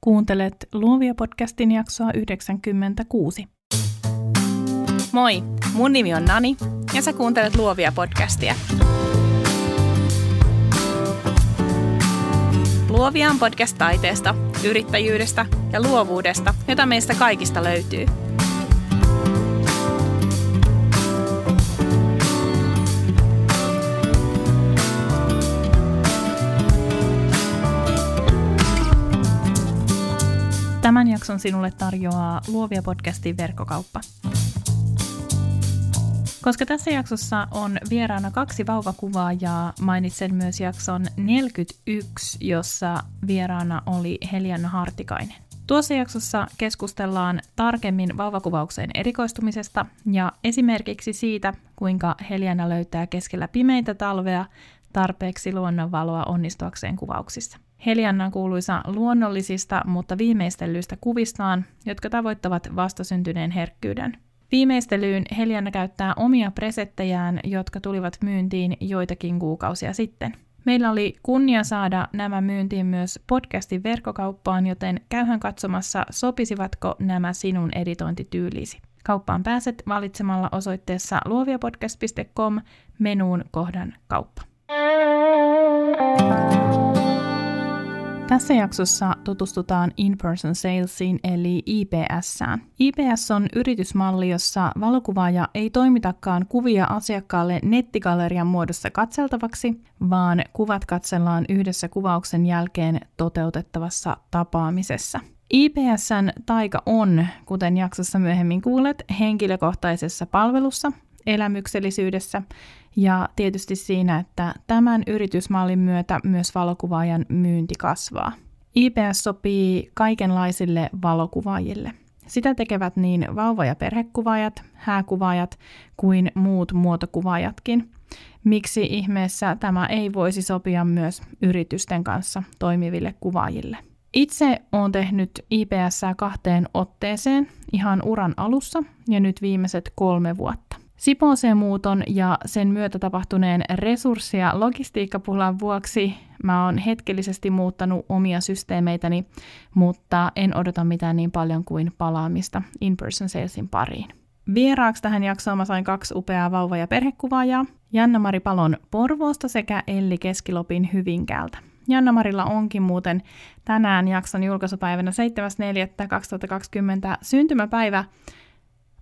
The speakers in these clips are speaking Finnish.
Kuuntelet Luovia podcastin jaksoa 96. Moi, mun nimi on Nani ja sä kuuntelet Luovia podcastia. Luovia on podcast taiteesta, yrittäjyydestä ja luovuudesta, jota meistä kaikista löytyy – Tämän jakson sinulle tarjoaa Luovia podcastin verkkokauppa. Koska tässä jaksossa on vieraana kaksi vauvakuvaajaa, mainitsen myös jakson 41, jossa vieraana oli Helianna Hartikainen. Tuossa jaksossa keskustellaan tarkemmin vauvakuvaukseen erikoistumisesta ja esimerkiksi siitä, kuinka Heliana löytää keskellä pimeitä talvea tarpeeksi luonnonvaloa onnistuakseen kuvauksissa. Heliannan kuuluisa luonnollisista, mutta viimeistellyistä kuvistaan, jotka tavoittavat vastasyntyneen herkkyyden. Viimeistelyyn Helianna käyttää omia presettejään, jotka tulivat myyntiin joitakin kuukausia sitten. Meillä oli kunnia saada nämä myyntiin myös podcastin verkkokauppaan, joten käyhän katsomassa, sopisivatko nämä sinun editointityylisi. Kauppaan pääset valitsemalla osoitteessa luoviapodcast.com menuun kohdan kauppa. Tässä jaksossa tutustutaan In-Person Salesiin eli IPSään. IPS on yritysmalli, jossa valokuvaaja ei toimitakaan kuvia asiakkaalle nettigallerian muodossa katseltavaksi, vaan kuvat katsellaan yhdessä kuvauksen jälkeen toteutettavassa tapaamisessa. IPSn taika on, kuten jaksossa myöhemmin kuulet, henkilökohtaisessa palvelussa, elämyksellisyydessä ja tietysti siinä, että tämän yritysmallin myötä myös valokuvaajan myynti kasvaa. IPS sopii kaikenlaisille valokuvaajille. Sitä tekevät niin vauva- ja perhekuvaajat, hääkuvaajat kuin muut muotokuvaajatkin. Miksi ihmeessä tämä ei voisi sopia myös yritysten kanssa toimiville kuvaajille? Itse olen tehnyt IPS kahteen otteeseen ihan uran alussa ja nyt viimeiset kolme vuotta. Sipooseen muuton ja sen myötä tapahtuneen resurssi- ja logistiikkapulan vuoksi mä oon hetkellisesti muuttanut omia systeemeitäni, mutta en odota mitään niin paljon kuin palaamista in-person salesin pariin. Vieraaksi tähän jaksoon mä sain kaksi upeaa vauva- ja perhekuvaajaa, Janna-Mari Palon Porvoosta sekä Elli Keskilopin Hyvinkäältä. Janna-Marilla onkin muuten tänään jakson julkaisupäivänä 7.4.2020 syntymäpäivä,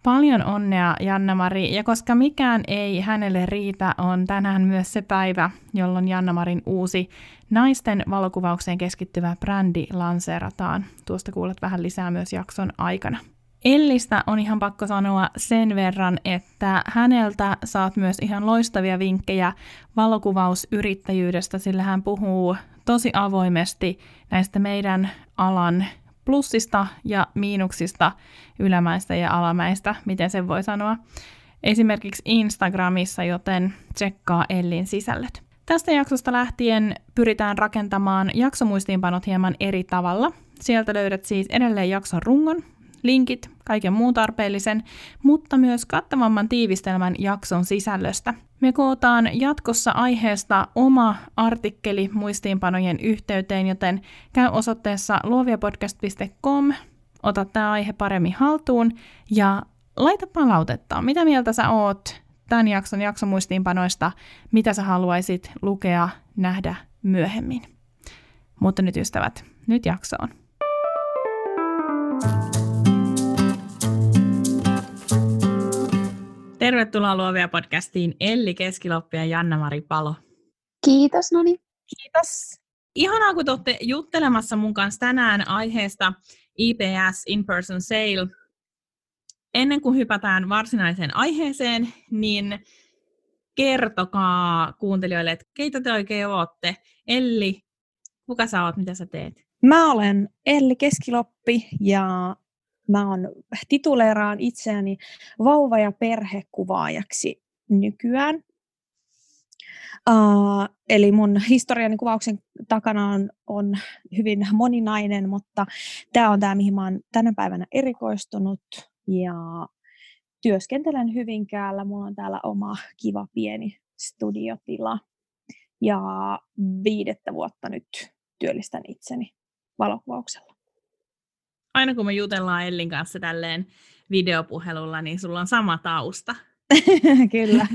Paljon onnea Janna-Mari, ja koska mikään ei hänelle riitä, on tänään myös se päivä, jolloin Janna-Marin uusi naisten valokuvaukseen keskittyvä brändi lanseerataan. Tuosta kuulet vähän lisää myös jakson aikana. Ellistä on ihan pakko sanoa sen verran, että häneltä saat myös ihan loistavia vinkkejä valokuvausyrittäjyydestä, sillä hän puhuu tosi avoimesti näistä meidän alan plussista ja miinuksista, ylämäistä ja alamäistä, miten sen voi sanoa, esimerkiksi Instagramissa, joten tsekkaa Ellin sisällöt. Tästä jaksosta lähtien pyritään rakentamaan jaksomuistiinpanot hieman eri tavalla. Sieltä löydät siis edelleen jakson rungon, linkit, kaiken muun tarpeellisen, mutta myös kattavamman tiivistelmän jakson sisällöstä. Me kootaan jatkossa aiheesta oma artikkeli muistiinpanojen yhteyteen, joten käy osoitteessa luoviapodcast.com, ota tämä aihe paremmin haltuun ja laita palautetta. Mitä mieltä sä oot tämän jakson jaksomuistiinpanoista, mitä sä haluaisit lukea, nähdä myöhemmin. Mutta nyt ystävät, nyt jaksoon. Tervetuloa Luovia podcastiin Elli Keskiloppi ja Janna-Mari Palo. Kiitos Noni. Kiitos. Ihanaa, kun olette juttelemassa mun kanssa tänään aiheesta IPS In-Person Sale. Ennen kuin hypätään varsinaiseen aiheeseen, niin kertokaa kuuntelijoille, että keitä te oikein olette. Elli, kuka sä oot, mitä sä teet? Mä olen Elli Keskiloppi ja mä on, tituleeraan itseäni vauva- ja perhekuvaajaksi nykyään. Uh, eli mun historiani kuvauksen takana on, on hyvin moninainen, mutta tämä on tämä, mihin mä oon tänä päivänä erikoistunut ja työskentelen Hyvinkäällä. Mulla on täällä oma kiva pieni studiotila ja viidettä vuotta nyt työllistän itseni valokuvauksella. Aina kun me jutellaan Ellin kanssa tälleen videopuhelulla, niin sulla on sama tausta. Kyllä.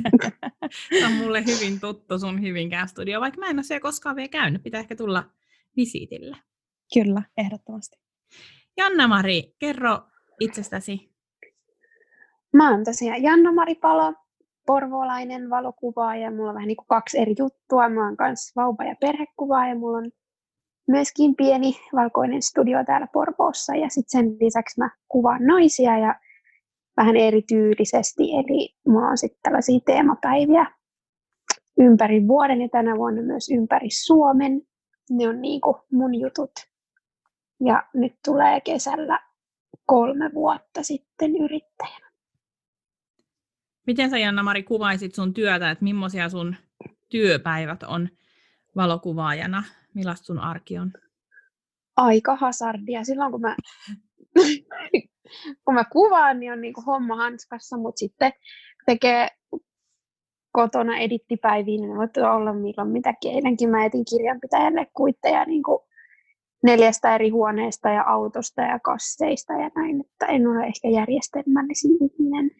Se on mulle hyvin tuttu sun Hyvinkään studio, vaikka mä en ole siellä koskaan vielä käynyt. Pitää ehkä tulla visiitille. Kyllä, ehdottomasti. Janna-Mari, kerro itsestäsi. Mä oon tosiaan Janna-Mari Palo, porvolainen valokuvaaja. Mulla on vähän niin kuin kaksi eri juttua. Mä oon myös vauva- ja perhekuvaaja. Mulla on myöskin pieni valkoinen studio täällä Porvoossa. Ja sitten sen lisäksi mä kuvaan naisia ja vähän erityylisesti. Eli mulla on sitten tällaisia teemapäiviä ympäri vuoden ja tänä vuonna myös ympäri Suomen. Ne on niin kuin mun jutut. Ja nyt tulee kesällä kolme vuotta sitten yrittäjänä. Miten sä Janna-Mari kuvaisit sun työtä, että millaisia sun työpäivät on valokuvaajana? Millaista sun arki on? Aika hasardia. Silloin kun mä, kun mä kuvaan, niin on niin kuin homma hanskassa, mutta sitten tekee kotona edittipäiviin, niin voi olla milloin mitäkin. Eilenkin mä etin kirjanpitäjälle kuitteja niin kuin neljästä eri huoneesta ja autosta ja kasseista ja näin, että en ole ehkä järjestelmällisin ihminen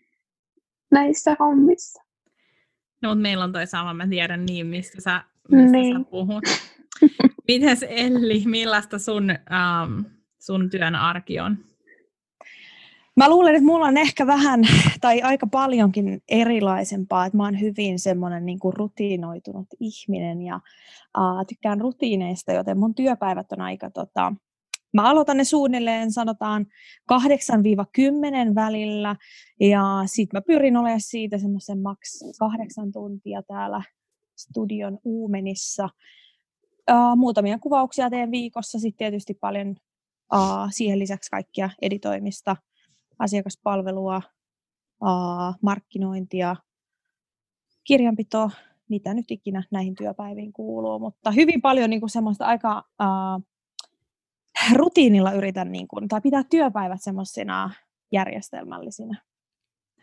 näissä hommissa. No, mutta meillä on toi sama, mä tiedän niin, mistä sä, mistä niin. sä puhut. Mites Elli, millaista sun, um, sun työn arki on? Mä luulen, että mulla on ehkä vähän tai aika paljonkin erilaisempaa, että mä oon hyvin semmoinen niin kuin rutiinoitunut ihminen ja uh, tykkään rutiineista, joten mun työpäivät on aika tota, Mä aloitan ne suunnilleen sanotaan 8-10 välillä ja sitten mä pyrin olemaan siitä semmoisen maks kahdeksan tuntia täällä studion uumenissa. Uh, muutamia kuvauksia teen viikossa, sitten tietysti paljon uh, siihen lisäksi kaikkia editoimista, asiakaspalvelua, uh, markkinointia, kirjanpitoa, mitä nyt ikinä näihin työpäiviin kuuluu, mutta hyvin paljon niin kuin semmoista aika uh, rutiinilla yritän, niin kuin, tai pitää työpäivät semmoisina järjestelmällisinä.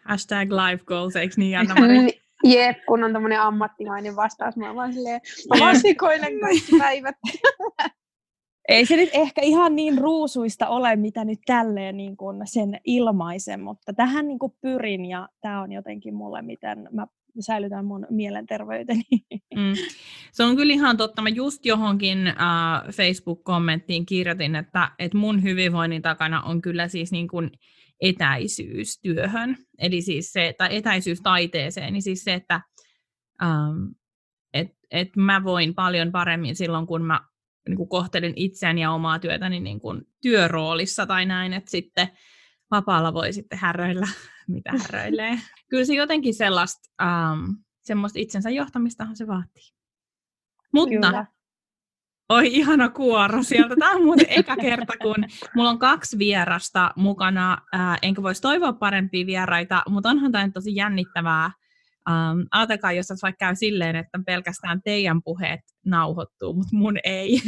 Hashtag life goals, eikö niin Anna-Mari? Jep, kun on tämmöinen ammattimainen vastaus, mä vaan silleen, mä vasikoilen kaikki päivät. Ei se nyt ehkä ihan niin ruusuista ole, mitä nyt tälleen niin kuin sen ilmaisen, mutta tähän niin kuin pyrin ja tämä on jotenkin mulle, miten mä säilytän mun mielenterveyteni. Mm. Se on kyllä ihan totta. Mä just johonkin uh, Facebook-kommenttiin kirjoitin, että, että mun hyvinvoinnin takana on kyllä siis niin kuin etäisyys työhön, eli siis se, tai etäisyys taiteeseen, niin siis se, että um, et, et mä voin paljon paremmin silloin, kun mä niin kuin kohtelen itseäni ja omaa työtäni niin kuin työroolissa tai näin, että sitten vapaalla voi sitten häröillä, mitä häröilee. Kyllä se jotenkin sellaista, um, semmoista itsensä johtamistahan se vaatii. Mutta, Kyllä. Oi ihana kuoro sieltä. Tämä on muuten eka kerta, kun mulla on kaksi vierasta mukana, äh, enkä voisi toivoa parempia vieraita, mutta onhan tämä tosi jännittävää. Um, ajatelkaa, jos tässä vaikka käy silleen, että pelkästään teidän puheet nauhoittuu, mutta mun ei.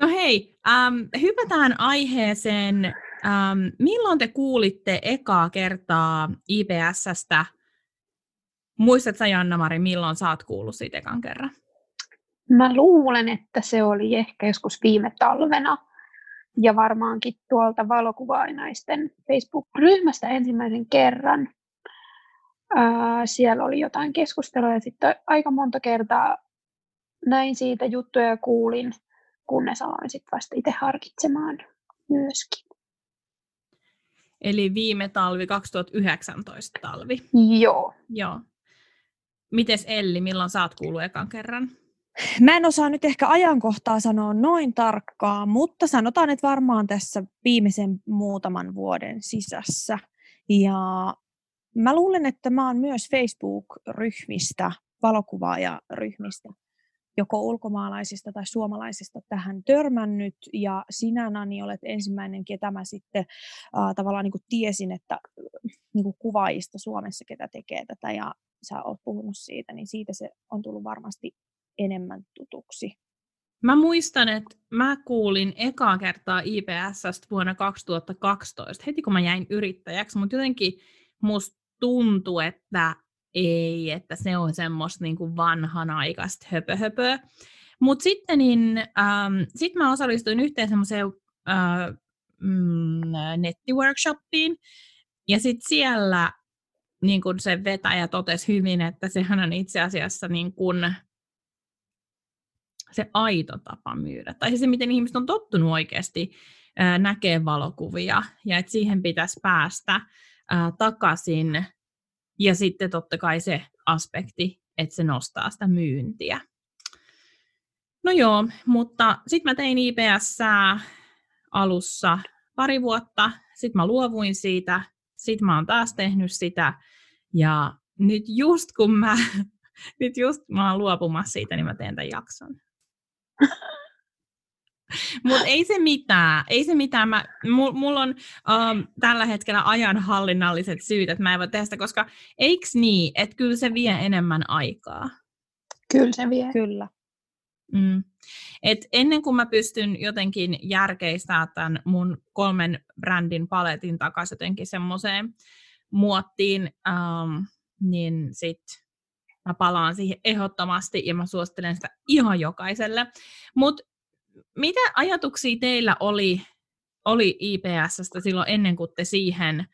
No hei, ähm, hypätään aiheeseen. Ähm, milloin te kuulitte ekaa kertaa IPSstä? Muistatko Janna-Mari, milloin sä oot kuullut siitä ekan kerran? Mä luulen, että se oli ehkä joskus viime talvena. Ja varmaankin tuolta valokuvainaisten Facebook-ryhmästä ensimmäisen kerran. Ää, siellä oli jotain keskustelua ja sitten aika monta kertaa näin siitä juttuja ja kuulin – kunnes aloin sitten vasta itse harkitsemaan myöskin. Eli viime talvi, 2019 talvi. Joo. Joo. Mites Elli, milloin saat kuullut ekan kerran? Mä en osaa nyt ehkä ajankohtaa sanoa noin tarkkaan, mutta sanotaan, että varmaan tässä viimeisen muutaman vuoden sisässä. Ja mä luulen, että mä oon myös Facebook-ryhmistä, valokuvaajaryhmistä joko ulkomaalaisista tai suomalaisista tähän törmännyt, ja sinä, Nani, olet ensimmäinen, ketä mä sitten äh, tavallaan niin kuin tiesin, että niin kuin kuvaajista Suomessa, ketä tekee tätä, ja sä oot puhunut siitä, niin siitä se on tullut varmasti enemmän tutuksi. Mä muistan, että mä kuulin ekaa kertaa IPSstä vuonna 2012, heti kun mä jäin yrittäjäksi, mutta jotenkin musta tuntui, että ei, että se on semmoista niin kuin vanhanaikaista höpöhöpöä. Mutta sitten niin, ähm, sit mä osallistuin yhteen semmoiseen äh, mm, nettiworkshoppiin, ja sitten siellä niin kun se vetäjä totesi hyvin, että sehän on itse asiassa niin kun se aito tapa myydä. Tai se, miten ihmiset on tottunut oikeasti ää, näkee valokuvia, ja että siihen pitäisi päästä ää, takaisin. Ja sitten totta kai se aspekti, että se nostaa sitä myyntiä. No joo, mutta sitten mä tein IPS alussa pari vuotta, sitten mä luovuin siitä, sitten mä oon taas tehnyt sitä, ja nyt just kun mä, nyt just mä oon luopumassa siitä, niin mä teen tämän jakson. Mutta ei se mitään, ei se mitään. Mä, mulla on um, tällä hetkellä ajanhallinnalliset syyt, että mä en voi tehdä sitä, koska eiks niin, että kyllä se vie enemmän aikaa? Kyllä se vie. Kyllä. Mm. Et ennen kuin mä pystyn jotenkin järkeistämään tämän mun kolmen brändin paletin takaisin jotenkin semmoiseen muottiin, um, niin sit mä palaan siihen ehdottomasti ja mä suosittelen sitä ihan jokaiselle. Mutta mitä ajatuksia teillä oli, oli IPSstä silloin ennen kuin te siihen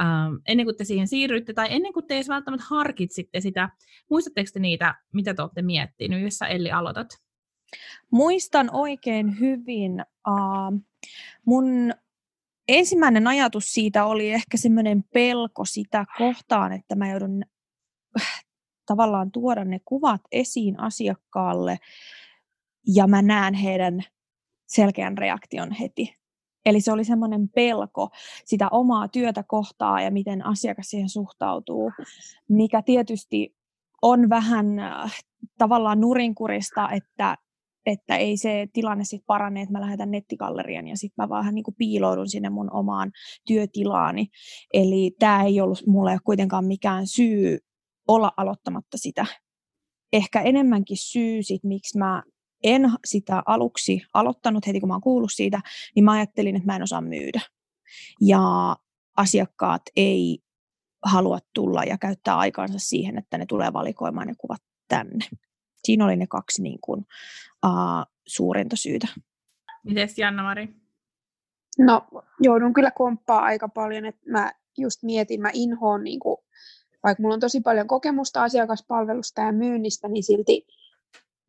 ähm, ennen kuin te siihen siirryitte, tai ennen kuin te edes välttämättä harkitsitte sitä, muistatteko te niitä, mitä te olette miettineet, jossa Elli aloitat? Muistan oikein hyvin. Uh, mun ensimmäinen ajatus siitä oli ehkä semmoinen pelko sitä kohtaan, että mä joudun äh, tavallaan tuoda ne kuvat esiin asiakkaalle ja mä näen heidän selkeän reaktion heti. Eli se oli semmoinen pelko sitä omaa työtä kohtaa ja miten asiakas siihen suhtautuu, mikä tietysti on vähän äh, tavallaan nurinkurista, että että ei se tilanne sitten parane, että mä lähetän nettikallerian ja sitten mä vaan niin kuin piiloudun sinne mun omaan työtilaani. Eli tämä ei ollut mulle kuitenkaan mikään syy olla aloittamatta sitä. Ehkä enemmänkin syy sit, miksi mä en sitä aluksi aloittanut heti, kun mä oon kuullut siitä, niin mä ajattelin, että mä en osaa myydä. Ja asiakkaat ei halua tulla ja käyttää aikaansa siihen, että ne tulee valikoimaan ne kuvat tänne. Siinä oli ne kaksi niin kuin, uh, suurinta syytä. Mites Janna-Mari? No joudun kyllä komppaa aika paljon, että mä just mietin, mä inhoon, niin kuin, vaikka mulla on tosi paljon kokemusta asiakaspalvelusta ja myynnistä, niin silti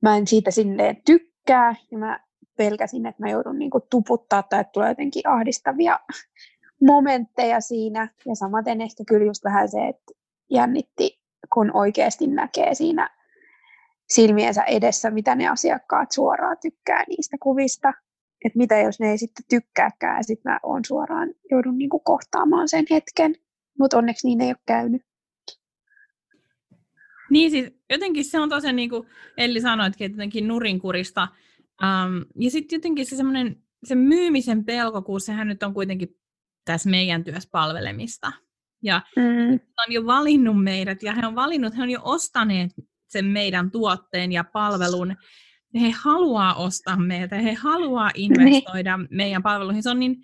mä en siitä silleen tykkää ja mä pelkäsin, että mä joudun niin kuin tuputtaa tai että tulee jotenkin ahdistavia momentteja siinä. Ja samaten ehkä kyllä just vähän se, että jännitti, kun oikeasti näkee siinä silmiensä edessä, mitä ne asiakkaat suoraan tykkää niistä kuvista. Että mitä jos ne ei sitten tykkääkään sitten mä oon suoraan joudun niinku kohtaamaan sen hetken. Mutta onneksi niin ei ole käynyt. Niin siis jotenkin se on tosiaan niin kuin Elli sanoitkin, että jotenkin nurinkurista. Um, ja sitten jotenkin se semmoinen se myymisen pelko, kun sehän nyt on kuitenkin tässä meidän työssä palvelemista. Ja mm. on jo valinnut meidät ja he on valinnut, he on jo ostaneet sen meidän tuotteen ja palvelun. He haluaa ostaa meiltä, he haluaa investoida niin. meidän palveluihin. Se on, niin,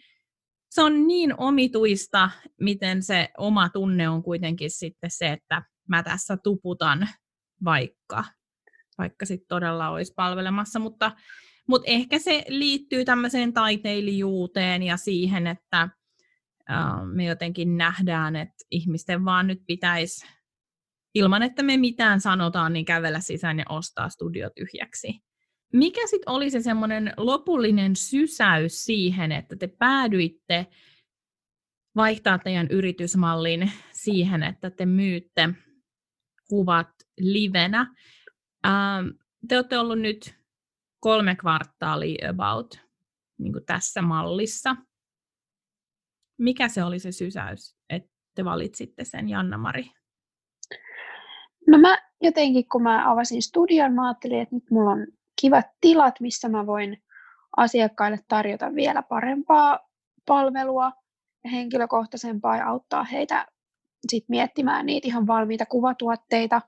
se on niin omituista, miten se oma tunne on kuitenkin sitten se, että mä tässä tuputan vaikka, vaikka sitten todella olisi palvelemassa, mutta, mutta ehkä se liittyy tämmöiseen taiteilijuuteen ja siihen, että me jotenkin nähdään, että ihmisten vaan nyt pitäisi ilman, että me mitään sanotaan, niin kävellä sisään ja ostaa studio tyhjäksi. Mikä sitten oli se semmoinen lopullinen sysäys siihen, että te päädyitte vaihtaa teidän yritysmallin siihen, että te myytte kuvat livenä. Ähm, te olette ollut nyt kolme kvartaalia about niin kuin tässä mallissa. Mikä se oli se sysäys, että te valitsitte sen, Janna-Mari? No mä jotenkin, kun mä avasin studion, mä ajattelin, että nyt mulla on kivat tilat, missä mä voin asiakkaille tarjota vielä parempaa palvelua henkilökohtaisempaa ja auttaa heitä sit miettimään niitä ihan valmiita kuvatuotteita.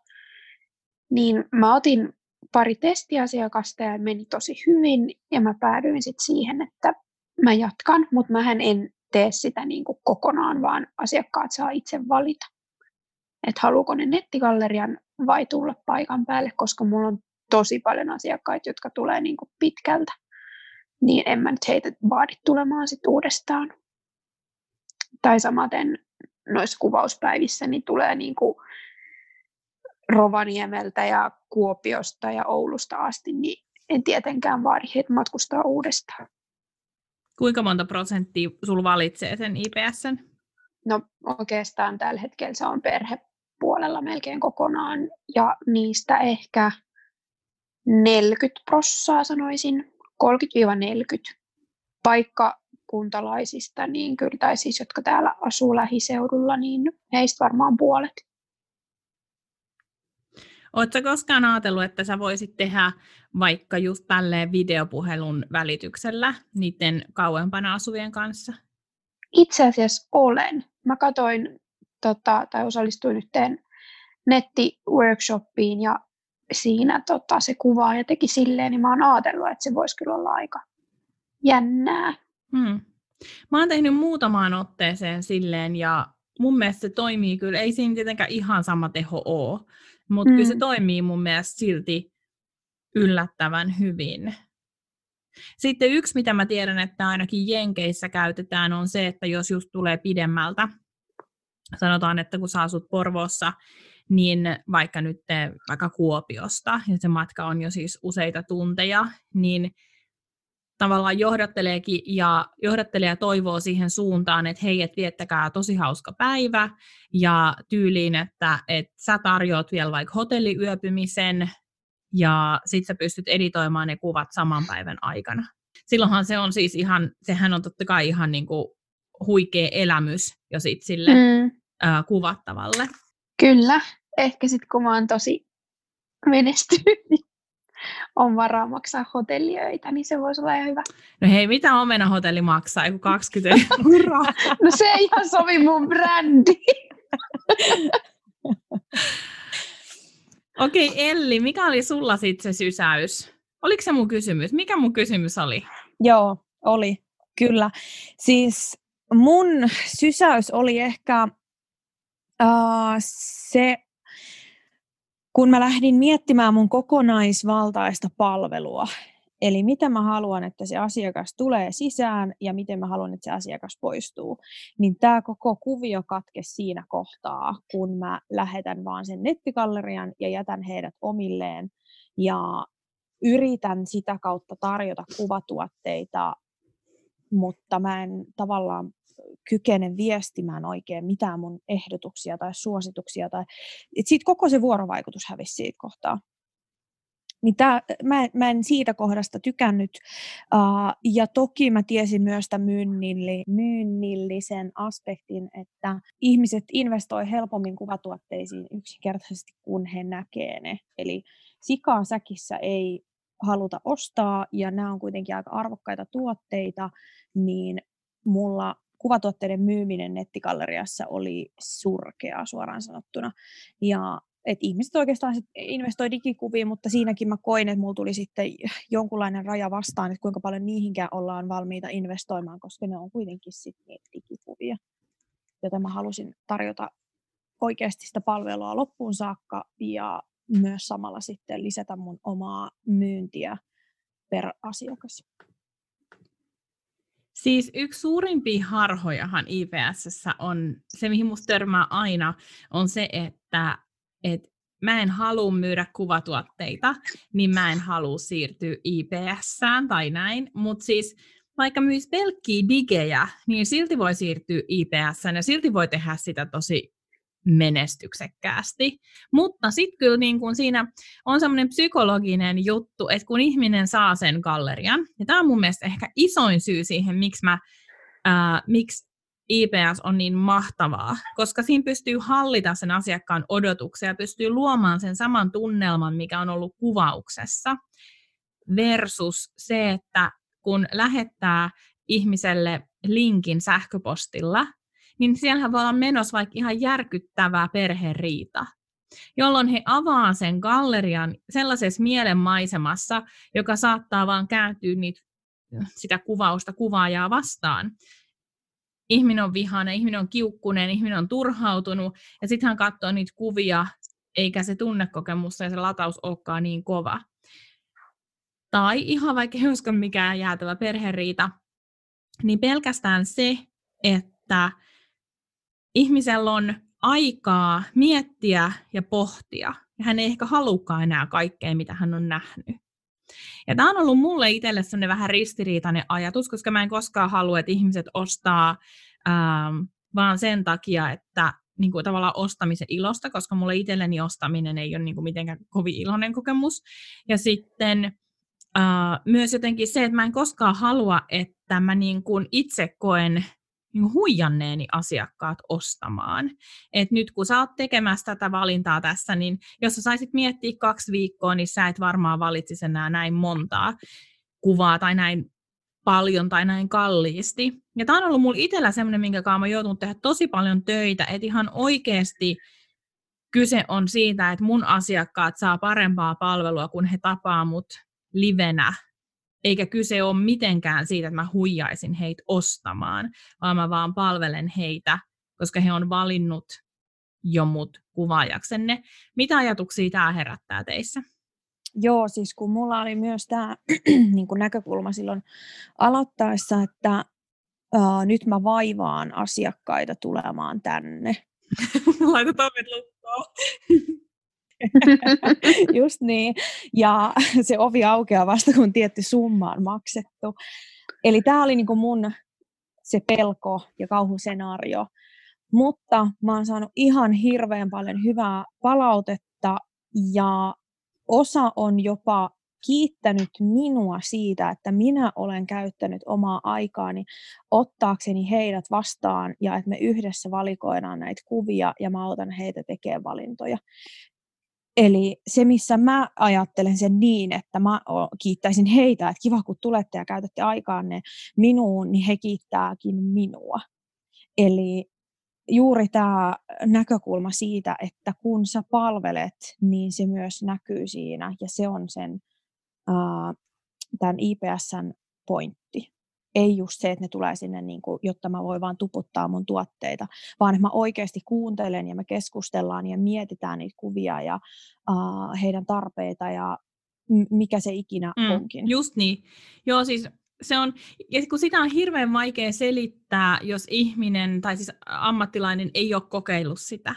Niin mä otin pari testiasiakasta ja meni tosi hyvin ja mä päädyin sitten siihen, että mä jatkan, mutta mä en tee sitä niin kuin kokonaan, vaan asiakkaat saa itse valita että haluuko ne nettigallerian vai tulla paikan päälle, koska mulla on tosi paljon asiakkaita, jotka tulee niin kuin pitkältä, niin en mä nyt heitä vaadi tulemaan sit uudestaan. Tai samaten noissa kuvauspäivissä niin tulee niin kuin Rovaniemeltä ja Kuopiosta ja Oulusta asti, niin en tietenkään vaadi heitä matkustaa uudestaan. Kuinka monta prosenttia sul valitsee sen IPSn? No oikeastaan tällä hetkellä se on perhepuolella melkein kokonaan ja niistä ehkä 40 prossaa sanoisin, 30-40 paikkakuntalaisista, niin kyllä, tai siis jotka täällä asuu lähiseudulla, niin heistä varmaan puolet. Oletko koskaan ajatellut, että sä voisit tehdä vaikka just tälleen videopuhelun välityksellä niiden kauempana asuvien kanssa? Itse asiassa olen. Mä katoin tota, tai osallistuin yhteen nettiworkshoppiin ja siinä tota, se kuvaa ja teki silleen, niin mä oon ajatellut, että se voisi kyllä olla aika jännää. Hmm. Mä oon tehnyt muutamaan otteeseen silleen ja mun mielestä se toimii kyllä, ei siinä tietenkään ihan sama teho ole, mutta mm. kyllä se hmm. toimii mun mielestä silti yllättävän hyvin. Sitten yksi, mitä mä tiedän, että ainakin Jenkeissä käytetään, on se, että jos just tulee pidemmältä, sanotaan, että kun sä asut Porvoossa, niin vaikka nyt vaikka Kuopiosta, ja se matka on jo siis useita tunteja, niin tavallaan johdatteleekin ja johdattelee ja toivoo siihen suuntaan, että hei, et viettäkää tosi hauska päivä ja tyyliin, että et sä tarjoat vielä vaikka hotelliyöpymisen ja sit sä pystyt editoimaan ne kuvat saman päivän aikana. Silloinhan se on siis ihan, sehän on totta kai ihan niin kuin huikea elämys jo sit sille mm. ää, kuvattavalle. Kyllä, ehkä sitten kun mä oon tosi menestynyt, niin on varaa maksaa hotelliöitä, niin se voisi olla ihan hyvä. No hei, mitä omena hotelli maksaa? Joku 20 euroa. no se ei ihan sovi mun brändi. Okei, okay, Elli, mikä oli sulla sitten se sysäys? Oliko se mun kysymys? Mikä mun kysymys oli? Joo, oli, kyllä. Siis mun sysäys oli ehkä uh, se, kun mä lähdin miettimään mun kokonaisvaltaista palvelua, eli miten mä haluan, että se asiakas tulee sisään ja miten mä haluan, että se asiakas poistuu, niin tämä koko kuvio katke siinä kohtaa, kun mä lähetän vaan sen nettikallerian ja jätän heidät omilleen ja yritän sitä kautta tarjota kuvatuotteita, mutta mä en tavallaan kykene viestimään oikein mitään mun ehdotuksia tai suosituksia. Tai, et siitä koko se vuorovaikutus hävisi siitä kohtaa. Niin tää, mä, mä en siitä kohdasta tykännyt. Uh, ja toki mä tiesin myös tämän myynnilli, myynnillisen aspektin, että ihmiset investoi helpommin kuvatuotteisiin yksinkertaisesti, kun he näkee ne. Eli sikaa säkissä ei haluta ostaa, ja nämä on kuitenkin aika arvokkaita tuotteita, niin mulla kuvatuotteiden myyminen nettikalleriassa oli surkea suoraan sanottuna. Ja et ihmiset oikeastaan sit investoi digikuviin, mutta siinäkin mä koin, että mulla tuli sitten jonkunlainen raja vastaan, että kuinka paljon niihinkään ollaan valmiita investoimaan, koska ne on kuitenkin sitten niitä digikuvia. Joten mä halusin tarjota oikeasti sitä palvelua loppuun saakka ja myös samalla sitten lisätä mun omaa myyntiä per asiakas. Siis yksi suurimpia harhojahan IPS on, se mihin musta törmää aina, on se, että et mä en halua myydä kuvatuotteita, niin mä en halua siirtyä IPSään tai näin, mutta siis vaikka myisi pelkkiä digejä, niin silti voi siirtyä IPSään ja silti voi tehdä sitä tosi menestyksekkäästi. Mutta sitten kyllä niin kun siinä on semmoinen psykologinen juttu, että kun ihminen saa sen gallerian, ja tämä on mun mielestä ehkä isoin syy siihen, miksi, mä, ää, miksi IPS on niin mahtavaa, koska siinä pystyy hallita sen asiakkaan odotuksia ja pystyy luomaan sen saman tunnelman, mikä on ollut kuvauksessa, versus se, että kun lähettää ihmiselle linkin sähköpostilla, niin siellähän voi olla menossa vaikka ihan järkyttävää perheriita, jolloin he avaa sen gallerian sellaisessa mielenmaisemassa, joka saattaa vaan kääntyä niitä, sitä kuvausta kuvaajaa vastaan. Ihminen on vihainen, ihminen on kiukkunen, ihminen on turhautunut, ja sitten hän katsoo niitä kuvia, eikä se tunnekokemus ja se lataus olekaan niin kova. tai ihan vaikka he uskon mikään jäätävä perheriita, niin pelkästään se, että ihmisellä on aikaa miettiä ja pohtia, ja hän ei ehkä halukkaan enää kaikkea, mitä hän on nähnyt. Ja tämä on ollut mulle itselle sellainen vähän ristiriitainen ajatus, koska mä en koskaan halua, että ihmiset ostaa ähm, vaan sen takia, että niin kuin tavallaan ostamisen ilosta, koska mulle itselleni ostaminen ei ole niin kuin mitenkään kovin iloinen kokemus. Ja sitten äh, myös jotenkin se, että mä en koskaan halua, että mä niin kuin itse koen niin huijanneeni asiakkaat ostamaan. Et nyt kun sä oot tekemässä tätä valintaa tässä, niin jos sä saisit miettiä kaksi viikkoa, niin sä et varmaan valitsisi enää näin montaa kuvaa tai näin paljon tai näin kalliisti. Ja tämä on ollut mulla itsellä semmoinen, minkä kanssa mä joutunut tehdä tosi paljon töitä, että ihan oikeasti kyse on siitä, että mun asiakkaat saa parempaa palvelua, kun he tapaa mut livenä eikä kyse ole mitenkään siitä, että mä huijaisin heitä ostamaan, vaan mä vaan palvelen heitä, koska he on valinnut jo mut kuvaajaksenne. Mitä ajatuksia tämä herättää teissä? Joo, siis kun mulla oli myös tämä niin näkökulma silloin aloittaessa, että uh, nyt mä vaivaan asiakkaita tulemaan tänne. Laitat ovet lukkoon. Just niin. Ja se ovi aukeaa vasta, kun tietty summa on maksettu. Eli tämä oli niinku mun se pelko ja kauhusenaario. Mutta mä oon saanut ihan hirveän paljon hyvää palautetta ja osa on jopa kiittänyt minua siitä, että minä olen käyttänyt omaa aikaani ottaakseni heidät vastaan ja että me yhdessä valikoidaan näitä kuvia ja mä autan heitä tekemään valintoja. Eli se, missä mä ajattelen sen niin, että mä kiittäisin heitä, että kiva kun tulette ja käytätte aikaanne minuun, niin he kiittääkin minua. Eli juuri tämä näkökulma siitä, että kun sä palvelet, niin se myös näkyy siinä ja se on sen tämän IPSn pointti ei just se, että ne tulee sinne, niin kuin, jotta mä voin vaan tuputtaa mun tuotteita, vaan että mä oikeasti kuuntelen ja me keskustellaan ja mietitään niitä kuvia ja uh, heidän tarpeita ja mikä se ikinä mm, onkin. Just niin. Joo, siis se on, ja kun sitä on hirveän vaikea selittää, jos ihminen tai siis ammattilainen ei ole kokeillut sitä.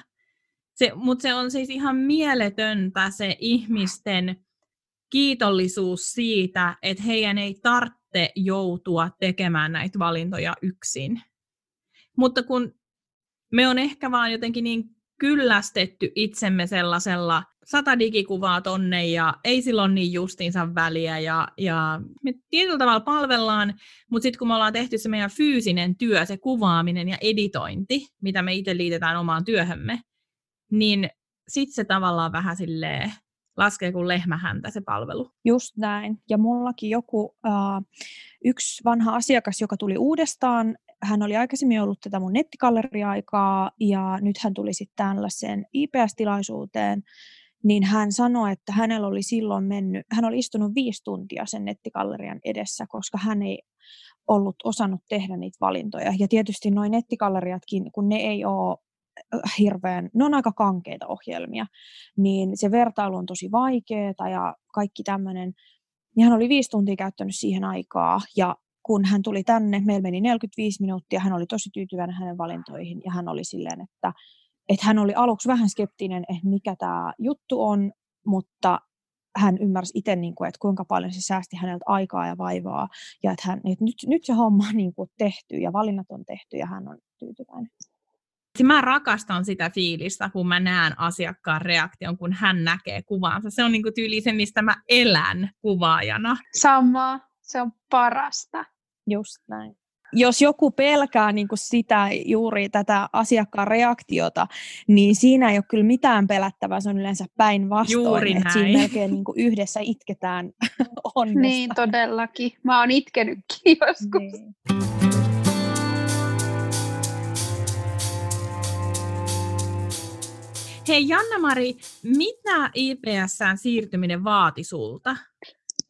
Se, mutta se on siis ihan mieletöntä se ihmisten kiitollisuus siitä, että heidän ei tarvitse tarvitse joutua tekemään näitä valintoja yksin. Mutta kun me on ehkä vaan jotenkin niin kyllästetty itsemme sellaisella sata digikuvaa tonne ja ei silloin niin justiinsa väliä ja, ja me tietyllä tavalla palvellaan, mutta sitten kun me ollaan tehty se meidän fyysinen työ, se kuvaaminen ja editointi, mitä me itse liitetään omaan työhömme, niin sitten se tavallaan vähän silleen laskee kuin lehmähäntä se palvelu. Just näin. Ja mullakin joku, uh, yksi vanha asiakas, joka tuli uudestaan, hän oli aikaisemmin ollut tätä mun nettikalleria-aikaa ja nyt hän tuli sitten tällaiseen IPS-tilaisuuteen, niin hän sanoi, että hänellä oli silloin mennyt, hän oli istunut viisi tuntia sen nettikallerian edessä, koska hän ei ollut osannut tehdä niitä valintoja. Ja tietysti noin nettikalleriatkin, kun ne ei ole hirveän, ne on aika kankeita ohjelmia, niin se vertailu on tosi vaikeaa ja kaikki tämmöinen. Ja hän oli viisi tuntia käyttänyt siihen aikaa ja kun hän tuli tänne, meillä meni 45 minuuttia, hän oli tosi tyytyväinen hänen valintoihin ja hän oli silleen, että, että hän oli aluksi vähän skeptinen, että mikä tämä juttu on, mutta hän ymmärsi itse, niin kuin, että kuinka paljon se säästi häneltä aikaa ja vaivaa ja että, hän, että nyt, nyt se homma on niin kuin tehty ja valinnat on tehty ja hän on tyytyväinen. Mä rakastan sitä fiilistä, kun mä näen asiakkaan reaktion, kun hän näkee kuvaansa. Se on niin kuin tyyli se, mistä mä elän kuvaajana. Samaa, se on parasta. Just näin. Jos joku pelkää niin kuin sitä juuri tätä asiakkaan reaktiota, niin siinä ei ole kyllä mitään pelättävää, se on yleensä päinvastoin. Juuri näin. Siinä melkein niin kuin yhdessä itketään onnesta. Niin, todellakin. Mä oon itkenytkin joskus. Niin. Hei Janna-Mari, mitä IPSään siirtyminen vaati sulta?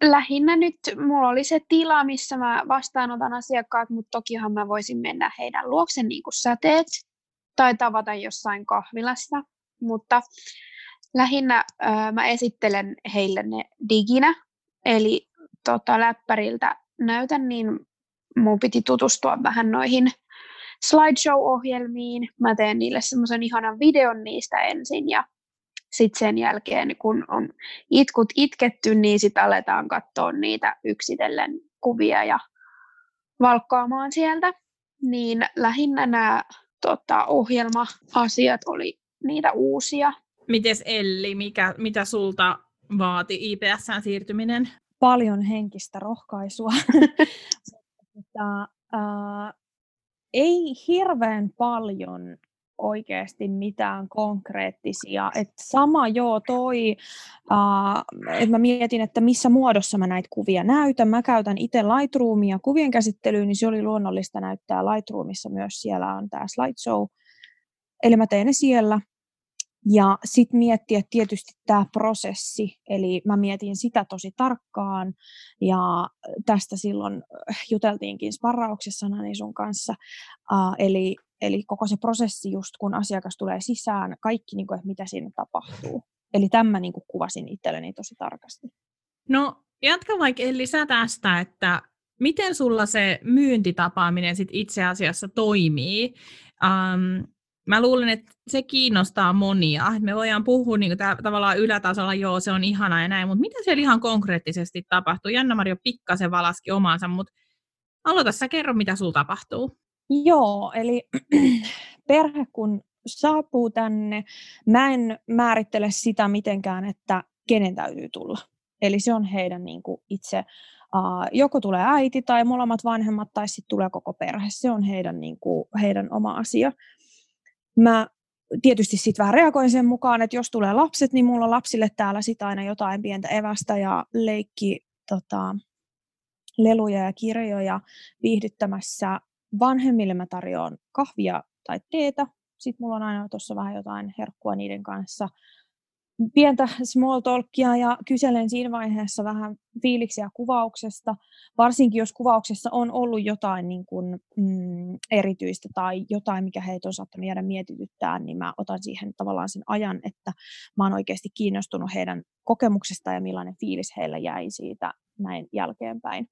Lähinnä nyt mulla oli se tila, missä mä vastaanotan asiakkaat, mutta tokihan mä voisin mennä heidän luokse niin kuin säteet tai tavata jossain kahvilassa. Mutta lähinnä äh, mä esittelen heille ne diginä, eli tota, läppäriltä näytän, niin mun piti tutustua vähän noihin slideshow-ohjelmiin. Mä teen niille semmoisen ihanan videon niistä ensin ja sitten sen jälkeen, kun on itkut itketty, niin sitten aletaan katsoa niitä yksitellen kuvia ja valkkaamaan sieltä. Niin lähinnä nämä tota, ohjelma-asiat oli niitä uusia. Mites Elli, mikä, mitä sulta vaati IPSään siirtyminen? Paljon henkistä rohkaisua. Mutta, uh, ei hirveän paljon oikeasti mitään konkreettisia. Et sama joo toi, uh, että mä mietin, että missä muodossa mä näitä kuvia näytän. Mä käytän itse Lightroomia kuvien käsittelyyn, niin se oli luonnollista näyttää Lightroomissa myös. Siellä on tämä slideshow. Eli mä teen ne siellä. Ja sitten miettiä tietysti tämä prosessi, eli mä mietin sitä tosi tarkkaan, ja tästä silloin juteltiinkin sparrauksessa Nani sun kanssa, uh, eli, eli koko se prosessi just kun asiakas tulee sisään, kaikki niin kuin, että mitä siinä tapahtuu. Eli tämä niin kuin kuvasin itselleni tosi tarkasti. No jatka vaikka lisää tästä, että miten sulla se myyntitapaaminen sit itse asiassa toimii? Um, mä luulen, että se kiinnostaa monia. Me voidaan puhua niin kuin, tavallaan ylätasolla, joo, se on ihana ja näin, mutta mitä siellä ihan konkreettisesti tapahtuu? Janna-Mario pikkasen valaski omaansa, mutta aloita sä kerro, mitä sulla tapahtuu. Joo, eli perhe kun saapuu tänne, mä en määrittele sitä mitenkään, että kenen täytyy tulla. Eli se on heidän niin kuin itse, uh, joko tulee äiti tai molemmat vanhemmat tai sitten tulee koko perhe. Se on heidän, niin kuin, heidän oma asia. Mä tietysti sitten vähän reagoin sen mukaan, että jos tulee lapset, niin mulla on lapsille täällä sitä aina jotain pientä evästä ja leikki tota, leluja ja kirjoja viihdyttämässä. Vanhemmille mä tarjoan kahvia tai teetä. Sitten mulla on aina tuossa vähän jotain herkkua niiden kanssa pientä small talkia ja kyselen siinä vaiheessa vähän fiiliksiä kuvauksesta, varsinkin jos kuvauksessa on ollut jotain niin kuin, mm, erityistä tai jotain, mikä heitä on saattanut jäädä mietityttää, niin mä otan siihen tavallaan sen ajan, että mä oon oikeasti kiinnostunut heidän kokemuksesta ja millainen fiilis heillä jäi siitä näin jälkeenpäin.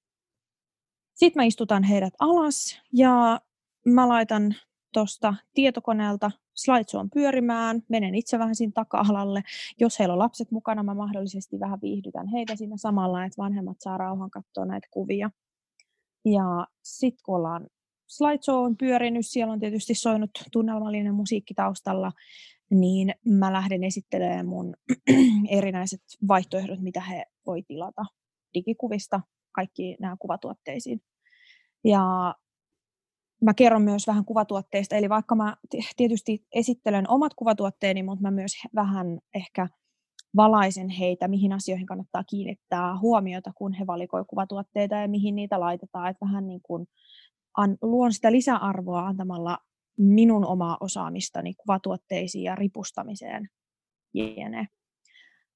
Sitten mä istutan heidät alas ja mä laitan tuosta tietokoneelta slideshown pyörimään, menen itse vähän siinä taka-alalle. Jos heillä on lapset mukana, mä mahdollisesti vähän viihdytän heitä siinä samalla, että vanhemmat saa rauhan katsoa näitä kuvia. Ja sitten kun ollaan slideshow on pyörinyt, siellä on tietysti soinut tunnelmallinen musiikki taustalla, niin mä lähden esittelemään mun erinäiset vaihtoehdot, mitä he voi tilata digikuvista kaikki nämä kuvatuotteisiin. Ja mä kerron myös vähän kuvatuotteista, eli vaikka mä tietysti esittelen omat kuvatuotteeni, mutta mä myös vähän ehkä valaisen heitä, mihin asioihin kannattaa kiinnittää huomiota, kun he valikoi kuvatuotteita ja mihin niitä laitetaan. Että vähän niin kuin luon sitä lisäarvoa antamalla minun omaa osaamistani kuvatuotteisiin ja ripustamiseen. Jene.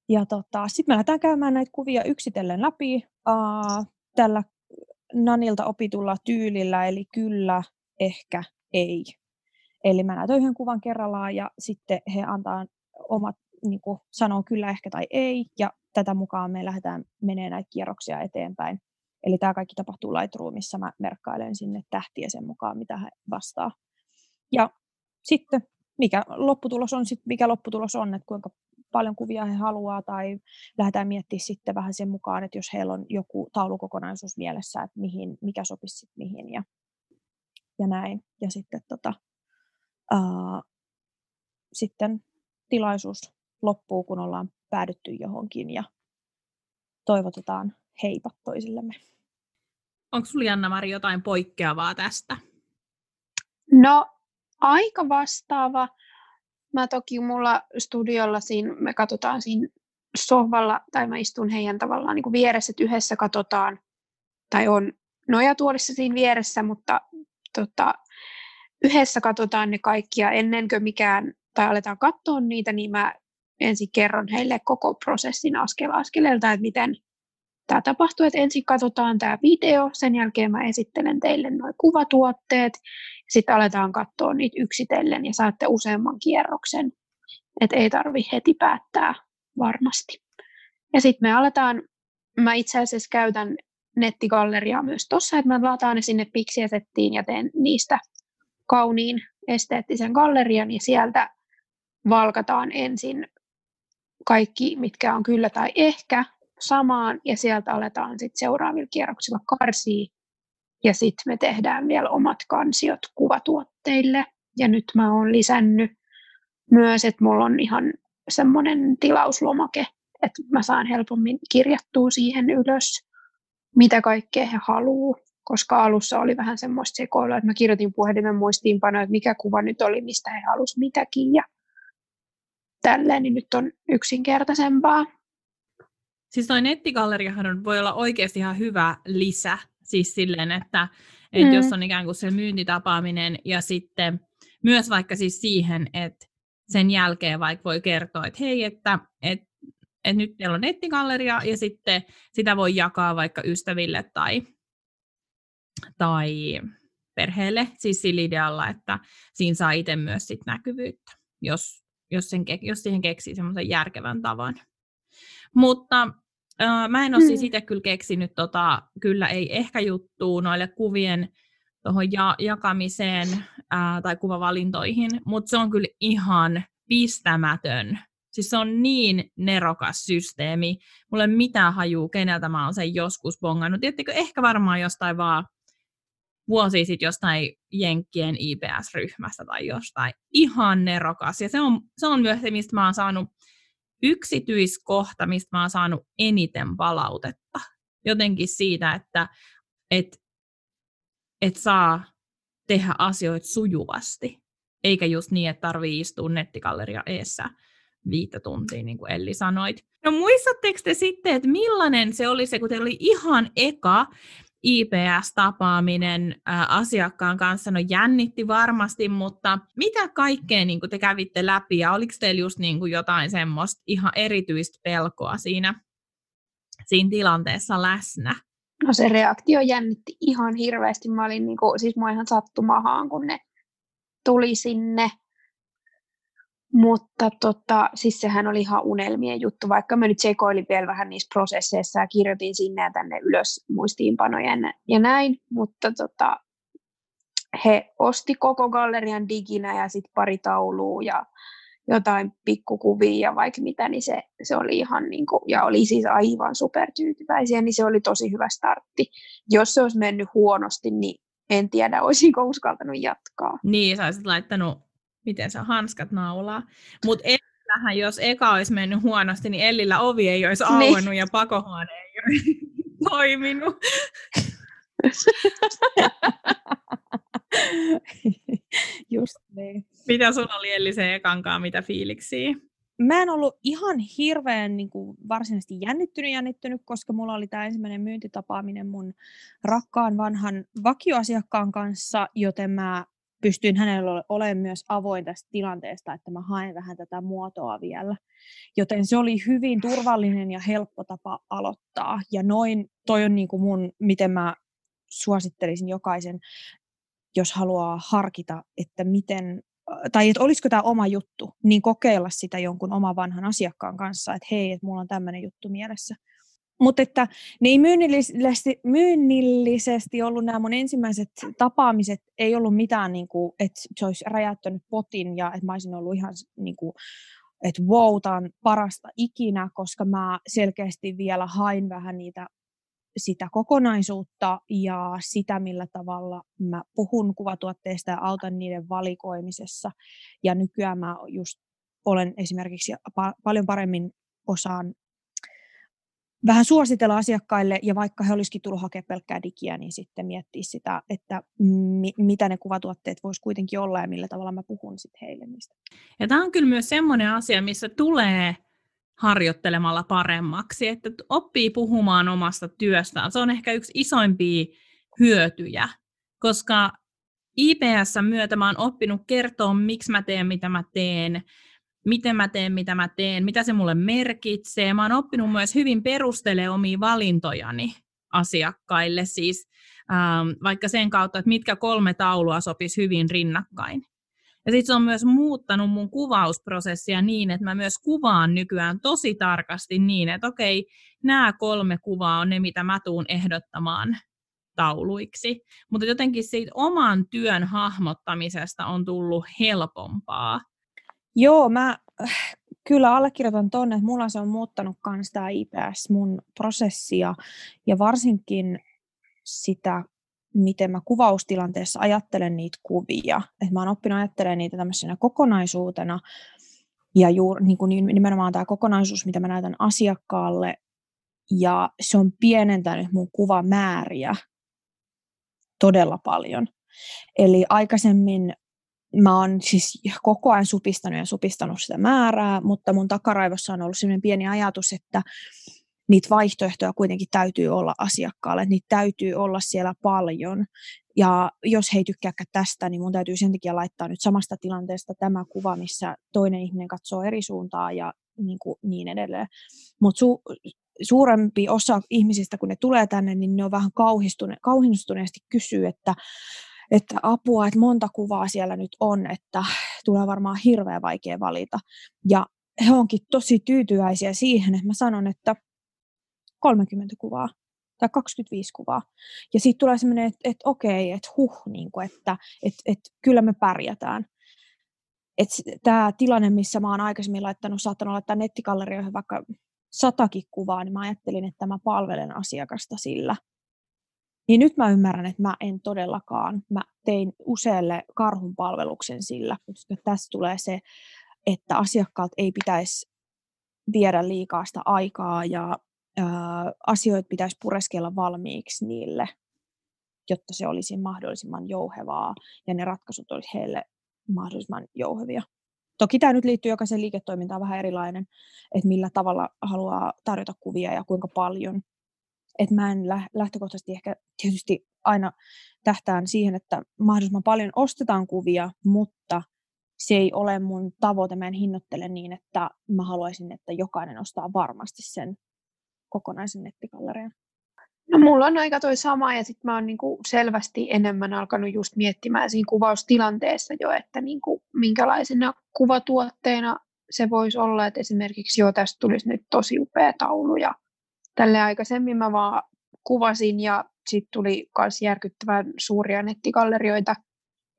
Ja tota, sitten me lähdetään käymään näitä kuvia yksitellen läpi uh, tällä Nanilta opitulla tyylillä, eli kyllä, ehkä, ei. Eli mä näytän yhden kuvan kerrallaan ja sitten he antaa omat, niin kuin sanoo kyllä, ehkä tai ei, ja tätä mukaan me lähdetään menee näitä kierroksia eteenpäin. Eli tämä kaikki tapahtuu Lightroomissa, mä merkkailen sinne tähtiä sen mukaan, mitä he vastaa. Ja sitten mikä lopputulos on, sit, mikä lopputulos on, että kuinka paljon kuvia he haluaa, tai lähdetään miettimään sitten vähän sen mukaan, että jos heillä on joku taulukokonaisuus mielessä, että mihin, mikä sopisi mihin, ja ja näin. Ja sitten, tota, ää, sitten tilaisuus loppuu, kun ollaan päädytty johonkin ja toivotetaan heipat toisillemme. Onko sinulla Janna-Mari jotain poikkeavaa tästä? No aika vastaava. Mä toki mulla studiolla siinä, me katsotaan siinä sohvalla, tai mä istun heidän tavallaan niin kuin vieressä, että yhdessä katsotaan, tai on nojatuolissa siinä vieressä, mutta tota, yhdessä katsotaan ne kaikki ja ennen kuin mikään, tai aletaan katsoa niitä, niin mä ensin kerron heille koko prosessin askel askeleelta, että miten tämä tapahtuu, että ensin katsotaan tämä video, sen jälkeen mä esittelen teille nuo kuvatuotteet, sitten aletaan katsoa niitä yksitellen ja saatte useamman kierroksen, että ei tarvi heti päättää varmasti. Ja sitten me aletaan, mä itse asiassa käytän nettigalleriaa myös tuossa, että mä lataan ne sinne Pixiesettiin ja teen niistä kauniin esteettisen gallerian ja sieltä valkataan ensin kaikki, mitkä on kyllä tai ehkä samaan ja sieltä aletaan sitten seuraavilla kierroksilla karsia ja sitten me tehdään vielä omat kansiot kuvatuotteille. Ja nyt mä oon lisännyt myös, että mulla on ihan semmoinen tilauslomake, että mä saan helpommin kirjattua siihen ylös, mitä kaikkea he haluaa, koska alussa oli vähän semmoista sekoilua, että mä kirjoitin puhelimen muistiinpanoja, että mikä kuva nyt oli, mistä he halusivat mitäkin ja tälleen, niin nyt on yksinkertaisempaa. Siis toi nettigalleriahan voi olla oikeasti ihan hyvä lisä, siis silleen, että, että mm. jos on ikään kuin se myyntitapaaminen ja sitten myös vaikka siis siihen, että sen jälkeen vaikka voi kertoa, että hei, että, että, että nyt teillä on nettigalleria ja sitten sitä voi jakaa vaikka ystäville tai, tai perheelle, siis sillä idealla, että siinä saa itse myös sit näkyvyyttä, jos, jos, sen, jos siihen keksii semmoisen järkevän tavan. Mutta äh, mä en ole siis mm. itse kyllä keksinyt tota, kyllä ei ehkä juttuu noille kuvien tuohon ja- jakamiseen ää, tai kuvavalintoihin, mutta se on kyllä ihan pistämätön. Siis se on niin nerokas systeemi. Mulla ei mitään hajuu, keneltä mä oon sen joskus bongannut. Tiedättekö, ehkä varmaan jostain vaan vuosi sitten jostain Jenkkien IPS-ryhmästä tai jostain. Ihan nerokas. Ja se on, se on myös se, mistä mä oon saanut yksityiskohta, mistä mä oon saanut eniten palautetta. Jotenkin siitä, että et että saa tehdä asioita sujuvasti, eikä just niin, että tarvii istua nettikalleria eessä viittä tuntia, niin kuin Elli sanoit. No muistatteko te sitten, että millainen se oli se, kun teillä oli ihan eka IPS-tapaaminen ää, asiakkaan kanssa? No jännitti varmasti, mutta mitä kaikkea niin kuin te kävitte läpi ja oliko teillä just niin kuin jotain semmoista ihan erityistä pelkoa siinä, siinä tilanteessa läsnä? No se reaktio jännitti ihan hirveästi. Mä olin niin kuin, siis mua ihan sattumahaan, kun ne tuli sinne. Mutta tota, siis sehän oli ihan unelmien juttu, vaikka mä nyt sekoilin vielä vähän niissä prosesseissa ja kirjoitin sinne ja tänne ylös muistiinpanoja ja näin, mutta tota, he osti koko gallerian diginä ja sitten pari taulua ja jotain pikkukuvia ja vaikka mitä, niin se, se oli ihan niin kuin, ja oli siis aivan supertyytyväisiä, niin se oli tosi hyvä startti. Jos se olisi mennyt huonosti, niin en tiedä, olisinko uskaltanut jatkaa. Niin, sä olisit laittanut, miten se hanskat naulaa. Mutta Ellillähän, jos eka olisi mennyt huonosti, niin Ellillä ovi ei olisi niin. auennut niin. ja pakohuone ei olisi toiminut. Just niin. Mitä sulla oli Elli se ekankaan, mitä fiiliksiä? Mä en ollut ihan hirveän niin kuin, varsinaisesti jännittynyt jännittynyt, koska mulla oli tämä ensimmäinen myyntitapaaminen mun rakkaan vanhan vakioasiakkaan kanssa, joten mä pystyin hänellä olemaan myös avoin tästä tilanteesta, että mä haen vähän tätä muotoa vielä. Joten se oli hyvin turvallinen ja helppo tapa aloittaa. Ja noin, toi on niin kuin mun, miten mä suosittelisin jokaisen jos haluaa harkita, että miten, tai että olisiko tämä oma juttu, niin kokeilla sitä jonkun oman vanhan asiakkaan kanssa, että hei, että mulla on tämmöinen juttu mielessä. Mutta että ne ei myynnillisesti, myynnillisesti ollut nämä mun ensimmäiset tapaamiset, ei ollut mitään, niin kuin, että se olisi räjäyttänyt potin ja että mä olisin ollut ihan niin kuin, että wow, tämä on parasta ikinä, koska mä selkeästi vielä hain vähän niitä sitä kokonaisuutta ja sitä, millä tavalla mä puhun kuvatuotteista ja autan niiden valikoimisessa. Ja nykyään mä just olen esimerkiksi pa- paljon paremmin osaan vähän suositella asiakkaille, ja vaikka he olisikin tullut hakemaan pelkkää digiä, niin sitten miettiä sitä, että mi- mitä ne kuvatuotteet voisi kuitenkin olla ja millä tavalla mä puhun sitten heille niistä. Ja tämä on kyllä myös semmoinen asia, missä tulee harjoittelemalla paremmaksi, että oppii puhumaan omasta työstään. Se on ehkä yksi isoimpia hyötyjä, koska IPS myötä mä oon oppinut kertoa, miksi mä teen, mitä mä teen, miten mä teen, mitä mä teen, mitä se mulle merkitsee. Mä oon oppinut myös hyvin perustele omia valintojani asiakkaille, siis ähm, vaikka sen kautta, että mitkä kolme taulua sopisi hyvin rinnakkain. Ja sitten se on myös muuttanut mun kuvausprosessia niin, että mä myös kuvaan nykyään tosi tarkasti niin, että okei, nämä kolme kuvaa on ne, mitä mä tuun ehdottamaan tauluiksi. Mutta jotenkin siitä oman työn hahmottamisesta on tullut helpompaa. Joo, mä kyllä allekirjoitan tuonne, että mulla se on muuttanut myös tämä IPS mun prosessia ja varsinkin sitä, miten mä kuvaustilanteessa ajattelen niitä kuvia. Että mä oon oppinut ajattelemaan niitä tämmöisenä kokonaisuutena ja juuri, niin kuin nimenomaan tämä kokonaisuus, mitä mä näytän asiakkaalle ja se on pienentänyt mun kuvamääriä todella paljon. Eli aikaisemmin mä oon siis koko ajan supistanut ja supistanut sitä määrää, mutta mun takaraivossa on ollut sellainen pieni ajatus, että niitä vaihtoehtoja kuitenkin täytyy olla asiakkaalle, niitä täytyy olla siellä paljon. Ja jos he ei tykkääkään tästä, niin mun täytyy sen takia laittaa nyt samasta tilanteesta tämä kuva, missä toinen ihminen katsoo eri suuntaa ja niin, kuin niin edelleen. Mutta su, suurempi osa ihmisistä, kun ne tulee tänne, niin ne on vähän kauhistune, kauhistuneesti kysyy, että, että apua, että monta kuvaa siellä nyt on, että tulee varmaan hirveän vaikea valita. Ja he onkin tosi tyytyväisiä siihen, että mä sanon, että 30 kuvaa tai 25 kuvaa. Ja sitten tulee semmoinen, että, että okei, että huh, niin kuin, että, että, että kyllä me pärjätään. Tämä tilanne, missä mä oon aikaisemmin laittanut, saattanut laittaa nettikallerioihin vaikka satakin kuvaa, niin mä ajattelin, että mä palvelen asiakasta sillä. Niin nyt mä ymmärrän, että mä en todellakaan. Mä tein usealle karhun palveluksen sillä, koska tässä tulee se, että asiakkaat ei pitäisi viedä liikaa sitä aikaa ja ää, asioita pitäisi pureskella valmiiksi niille, jotta se olisi mahdollisimman jouhevaa ja ne ratkaisut olisi heille mahdollisimman jouhevia. Toki tämä nyt liittyy jokaisen liiketoimintaan vähän erilainen, että millä tavalla haluaa tarjota kuvia ja kuinka paljon. Et mä en lähtökohtaisesti ehkä tietysti aina tähtään siihen, että mahdollisimman paljon ostetaan kuvia, mutta se ei ole mun tavoite. Mä en hinnoittele niin, että mä haluaisin, että jokainen ostaa varmasti sen kokonaisen nettikallerian. No mulla on aika toi sama ja sitten mä oon niinku selvästi enemmän alkanut just miettimään siinä kuvaustilanteessa jo, että niinku, minkälaisena kuvatuotteena se voisi olla, että esimerkiksi jo tästä tulisi nyt tosi upea taulu ja tälle aikaisemmin mä vaan kuvasin ja sitten tuli myös järkyttävän suuria nettigallerioita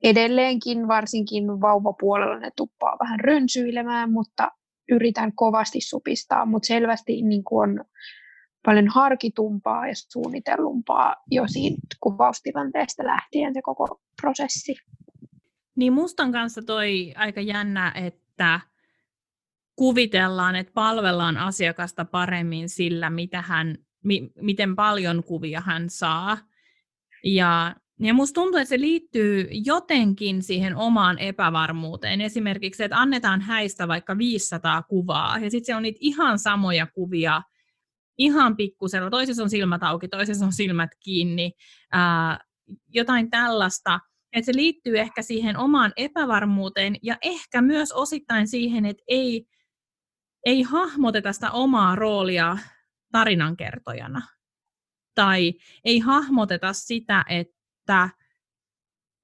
edelleenkin, varsinkin vauvapuolella ne tuppaa vähän rönsyilemään, mutta yritän kovasti supistaa, mutta selvästi niin on paljon harkitumpaa ja suunnitellumpaa jo siitä kuvaustilanteesta lähtien se koko prosessi. Niin mustan kanssa toi aika jännä, että kuvitellaan, että palvellaan asiakasta paremmin sillä, mitä hän, mi, miten paljon kuvia hän saa. Ja, ja musta tuntuu, että se liittyy jotenkin siihen omaan epävarmuuteen. Esimerkiksi, että annetaan häistä vaikka 500 kuvaa, ja sitten se on niitä ihan samoja kuvia, ihan pikkusella, toisessa on silmät auki, toisessa on silmät kiinni, ää, jotain tällaista, että se liittyy ehkä siihen omaan epävarmuuteen ja ehkä myös osittain siihen, että ei, ei hahmoteta sitä omaa roolia tarinankertojana. Tai ei hahmoteta sitä, että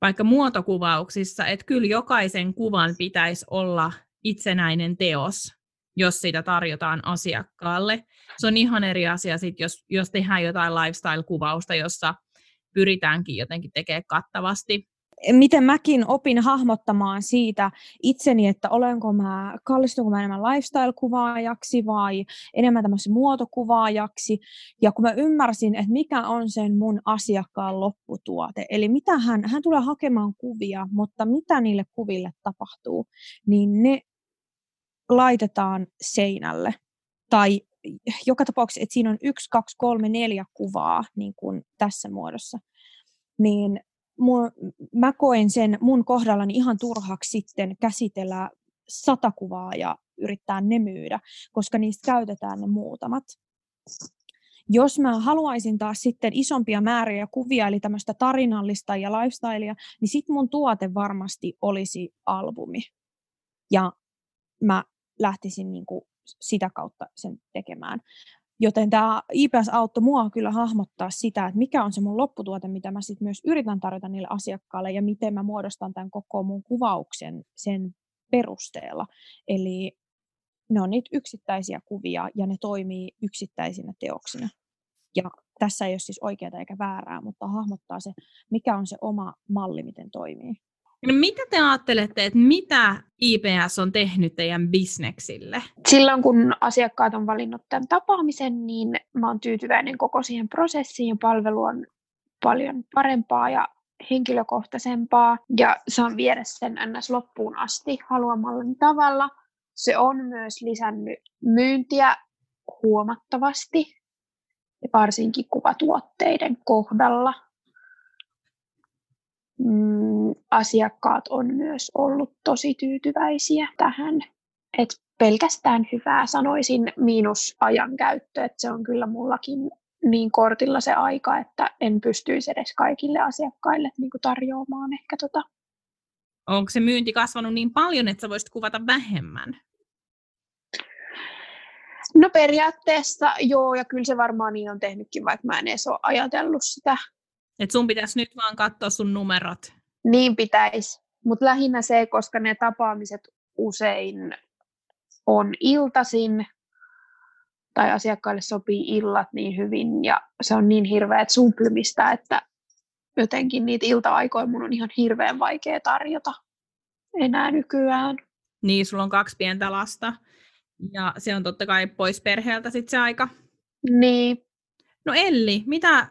vaikka muotokuvauksissa, että kyllä jokaisen kuvan pitäisi olla itsenäinen teos, jos sitä tarjotaan asiakkaalle. Se on ihan eri asia, sit, jos, jos tehdään jotain lifestyle-kuvausta, jossa pyritäänkin jotenkin tekemään kattavasti. Miten mäkin opin hahmottamaan siitä itseni, että olenko mä, kallistunko mä enemmän lifestyle-kuvaajaksi vai enemmän tämmöisen muotokuvaajaksi. Ja kun mä ymmärsin, että mikä on sen mun asiakkaan lopputuote, eli mitä hän, hän tulee hakemaan kuvia, mutta mitä niille kuville tapahtuu, niin ne laitetaan seinälle. Tai joka tapauksessa, että siinä on yksi, kaksi, kolme, neljä kuvaa niin kuin tässä muodossa. Niin mun, mä koen sen mun kohdallani ihan turhaksi sitten käsitellä sata kuvaa ja yrittää ne myydä, koska niistä käytetään ne muutamat. Jos mä haluaisin taas sitten isompia määriä kuvia, eli tämmöistä tarinallista ja lifestylea, niin sitten mun tuote varmasti olisi albumi. Ja mä lähtisin niin kuin sitä kautta sen tekemään. Joten tämä IPS auttoi mua kyllä hahmottaa sitä, että mikä on se mun lopputuote, mitä mä sitten myös yritän tarjota niille asiakkaille ja miten mä muodostan tämän koko mun kuvauksen sen perusteella. Eli ne on niitä yksittäisiä kuvia ja ne toimii yksittäisinä teoksina. Ja tässä ei ole siis oikeaa eikä väärää, mutta hahmottaa se, mikä on se oma malli, miten toimii. No mitä te ajattelette, että mitä IPS on tehnyt teidän bisneksille? Silloin kun asiakkaat on valinnut tämän tapaamisen, niin mä oon tyytyväinen koko siihen prosessiin ja palvelu on paljon parempaa ja henkilökohtaisempaa ja saan viedä sen ns. loppuun asti haluamallani tavalla. Se on myös lisännyt myyntiä huomattavasti, varsinkin kuvatuotteiden kohdalla. Mm, asiakkaat on myös ollut tosi tyytyväisiä tähän. Et pelkästään hyvää sanoisin miinus ajankäyttö, että se on kyllä mullakin niin kortilla se aika, että en pystyisi edes kaikille asiakkaille niin kuin tarjoamaan ehkä tota. Onko se myynti kasvanut niin paljon, että sä voisit kuvata vähemmän? No periaatteessa joo, ja kyllä se varmaan niin on tehnytkin, vaikka mä en edes ole ajatellut sitä. Et sun pitäisi nyt vaan katsoa sun numerot. Niin pitäisi, mutta lähinnä se, koska ne tapaamiset usein on iltasin, tai asiakkaille sopii illat niin hyvin, ja se on niin hirveät sumplymista, että jotenkin niitä ilta-aikoja mun on ihan hirveän vaikea tarjota enää nykyään. Niin, sulla on kaksi pientä lasta. Ja se on totta kai pois perheeltä sitten se aika. Niin. No Elli, mitä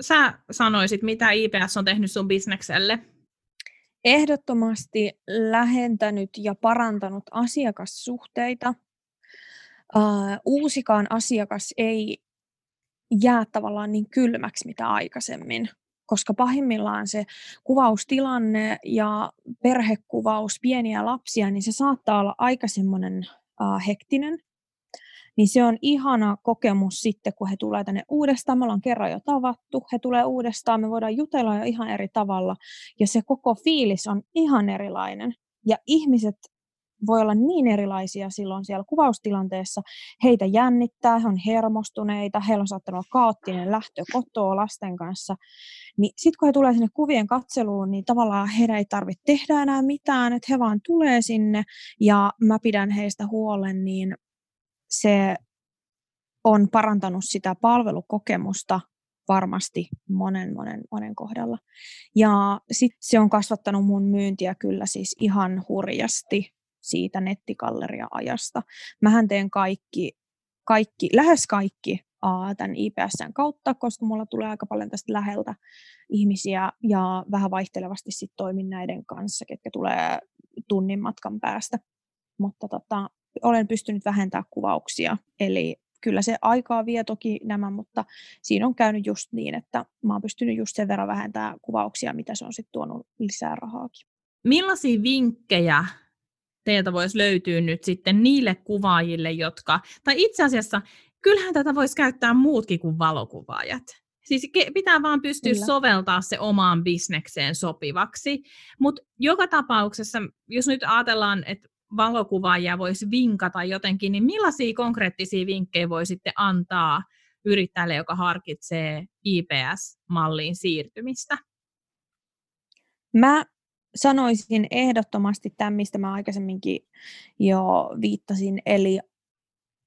sä sanoisit, mitä IPS on tehnyt sun bisnekselle? Ehdottomasti lähentänyt ja parantanut asiakassuhteita. Uh, uusikaan asiakas ei jää tavallaan niin kylmäksi mitä aikaisemmin, koska pahimmillaan se kuvaustilanne ja perhekuvaus, pieniä lapsia, niin se saattaa olla aika semmoinen äh, hektinen, niin se on ihana kokemus sitten, kun he tulee tänne uudestaan. Me ollaan kerran jo tavattu, he tulee uudestaan, me voidaan jutella jo ihan eri tavalla. Ja se koko fiilis on ihan erilainen. Ja ihmiset voi olla niin erilaisia silloin siellä kuvaustilanteessa. Heitä jännittää, he on hermostuneita, heillä on saattanut olla kaoottinen lähtö kotoa lasten kanssa. Niin sitten kun he tulee sinne kuvien katseluun, niin tavallaan heidän ei tarvitse tehdä enää mitään, että he vaan tulee sinne ja mä pidän heistä huolen, niin se on parantanut sitä palvelukokemusta varmasti monen, monen, monen kohdalla. Ja sit se on kasvattanut mun myyntiä kyllä siis ihan hurjasti siitä nettikalleria-ajasta. Mähän teen kaikki, kaikki lähes kaikki tämän IPSn kautta, koska mulla tulee aika paljon tästä läheltä ihmisiä ja vähän vaihtelevasti sit toimin näiden kanssa, ketkä tulee tunnin matkan päästä. Mutta tota, olen pystynyt vähentämään kuvauksia, eli kyllä se aikaa vie toki nämä, mutta siinä on käynyt just niin, että mä oon pystynyt just sen verran vähentämään kuvauksia, mitä se on sitten tuonut lisää rahaakin. Millaisia vinkkejä teiltä voisi löytyä nyt sitten niille kuvaajille, jotka, tai itse asiassa kyllähän tätä voisi käyttää muutkin kuin valokuvaajat. Siis pitää vaan pystyä Kyllä. soveltaa se omaan bisnekseen sopivaksi. Mutta joka tapauksessa, jos nyt ajatellaan, että valokuvaajia voisi vinkata jotenkin, niin millaisia konkreettisia vinkkejä voi sitten antaa yrittäjälle, joka harkitsee IPS-malliin siirtymistä? Mä sanoisin ehdottomasti tämän, mistä mä aikaisemminkin jo viittasin, eli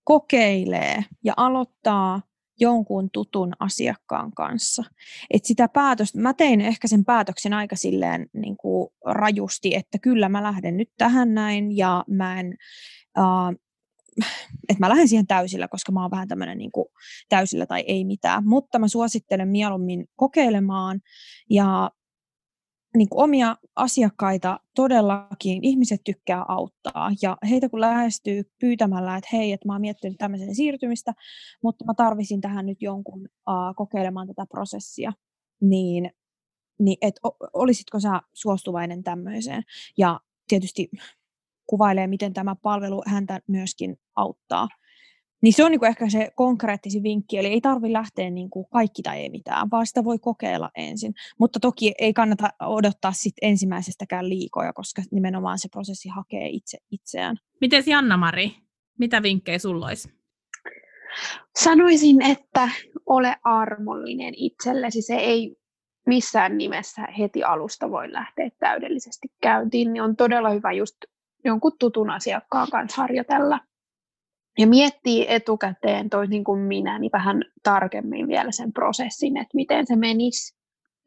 kokeilee ja aloittaa jonkun tutun asiakkaan kanssa. Et sitä päätöstä, mä tein ehkä sen päätöksen aika silleen niin kuin rajusti, että kyllä mä lähden nyt tähän näin ja mä en, uh, että mä lähden siihen täysillä, koska mä oon vähän tämmöinen niin täysillä tai ei mitään, mutta mä suosittelen mieluummin kokeilemaan ja niin kuin omia asiakkaita todellakin ihmiset tykkää auttaa. Ja heitä kun lähestyy pyytämällä, että hei, että mä oon miettinyt tämmöisen siirtymistä, mutta mä tarvisin tähän nyt jonkun uh, kokeilemaan tätä prosessia, niin, niin et, olisitko sä suostuvainen tämmöiseen? Ja tietysti kuvailee, miten tämä palvelu häntä myöskin auttaa. Niin se on niin ehkä se konkreettisin vinkki, eli ei tarvi lähteä niin kuin kaikki tai ei mitään, vaan sitä voi kokeilla ensin. Mutta toki ei kannata odottaa sit ensimmäisestäkään liikoja, koska nimenomaan se prosessi hakee itse itseään. Miten Janna-Mari, mitä vinkkejä sulla olisi? Sanoisin, että ole armollinen itsellesi. Se ei missään nimessä heti alusta voi lähteä täydellisesti käyntiin, niin on todella hyvä just jonkun tutun asiakkaan kanssa harjoitella ja miettii etukäteen toisin niin kuin minä, niin vähän tarkemmin vielä sen prosessin, että miten se menisi,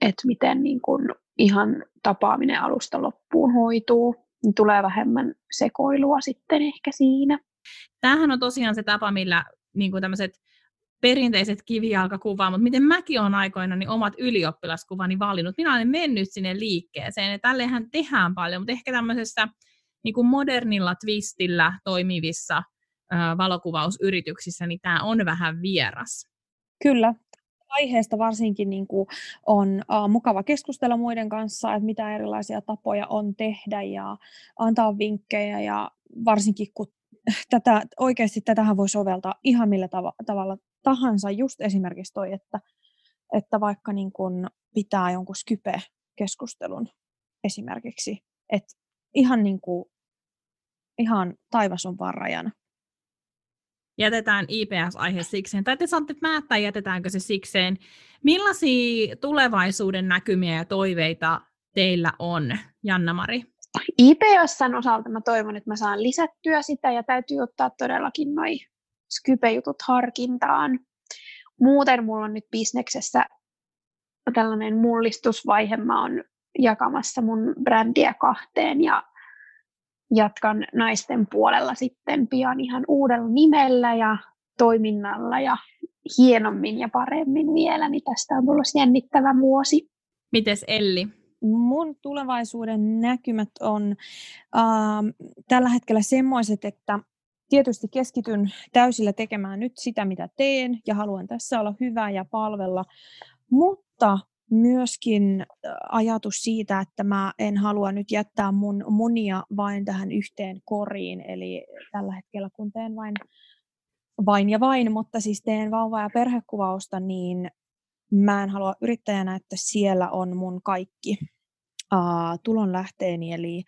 että miten niin kuin ihan tapaaminen alusta loppuun hoituu, niin tulee vähemmän sekoilua sitten ehkä siinä. Tämähän on tosiaan se tapa, millä niin kuin tämmöiset perinteiset kivijalkakuvat, mutta miten mäkin olen aikoina niin omat ylioppilaskuvani valinnut. Minä olen mennyt sinne liikkeeseen ja tällehän tehdään paljon, mutta ehkä tämmöisessä niin kuin modernilla twistillä toimivissa valokuvausyrityksissä, niin tämä on vähän vieras. Kyllä, aiheesta varsinkin niin kuin on uh, mukava keskustella muiden kanssa, että mitä erilaisia tapoja on tehdä ja antaa vinkkejä ja varsinkin kun tätä, oikeasti tätähän voi soveltaa ihan millä tav- tavalla tahansa, just esimerkiksi toi, että, että vaikka niin kuin pitää jonkun Skype-keskustelun esimerkiksi, että ihan, niin kuin, ihan taivas on vaan rajana jätetään IPS-aihe sikseen, tai te saatte päättää, jätetäänkö se sikseen. Millaisia tulevaisuuden näkymiä ja toiveita teillä on, Janna-Mari? IPSn osalta mä toivon, että mä saan lisättyä sitä, ja täytyy ottaa todellakin noin Skype-jutut harkintaan. Muuten mulla on nyt bisneksessä tällainen mullistusvaihe. Mä oon jakamassa mun brändiä kahteen ja jatkan naisten puolella sitten pian ihan uudella nimellä ja toiminnalla ja hienommin ja paremmin vielä, niin tästä on tullut jännittävä vuosi. Mites Elli? Mun tulevaisuuden näkymät on äh, tällä hetkellä semmoiset, että tietysti keskityn täysillä tekemään nyt sitä, mitä teen, ja haluan tässä olla hyvä ja palvella, mutta myöskin ajatus siitä, että mä en halua nyt jättää mun munia vain tähän yhteen koriin, eli tällä hetkellä kun teen vain, vain ja vain, mutta siis teen vauva- ja perhekuvausta, niin mä en halua yrittäjänä, että siellä on mun kaikki uh, tulonlähteeni, eli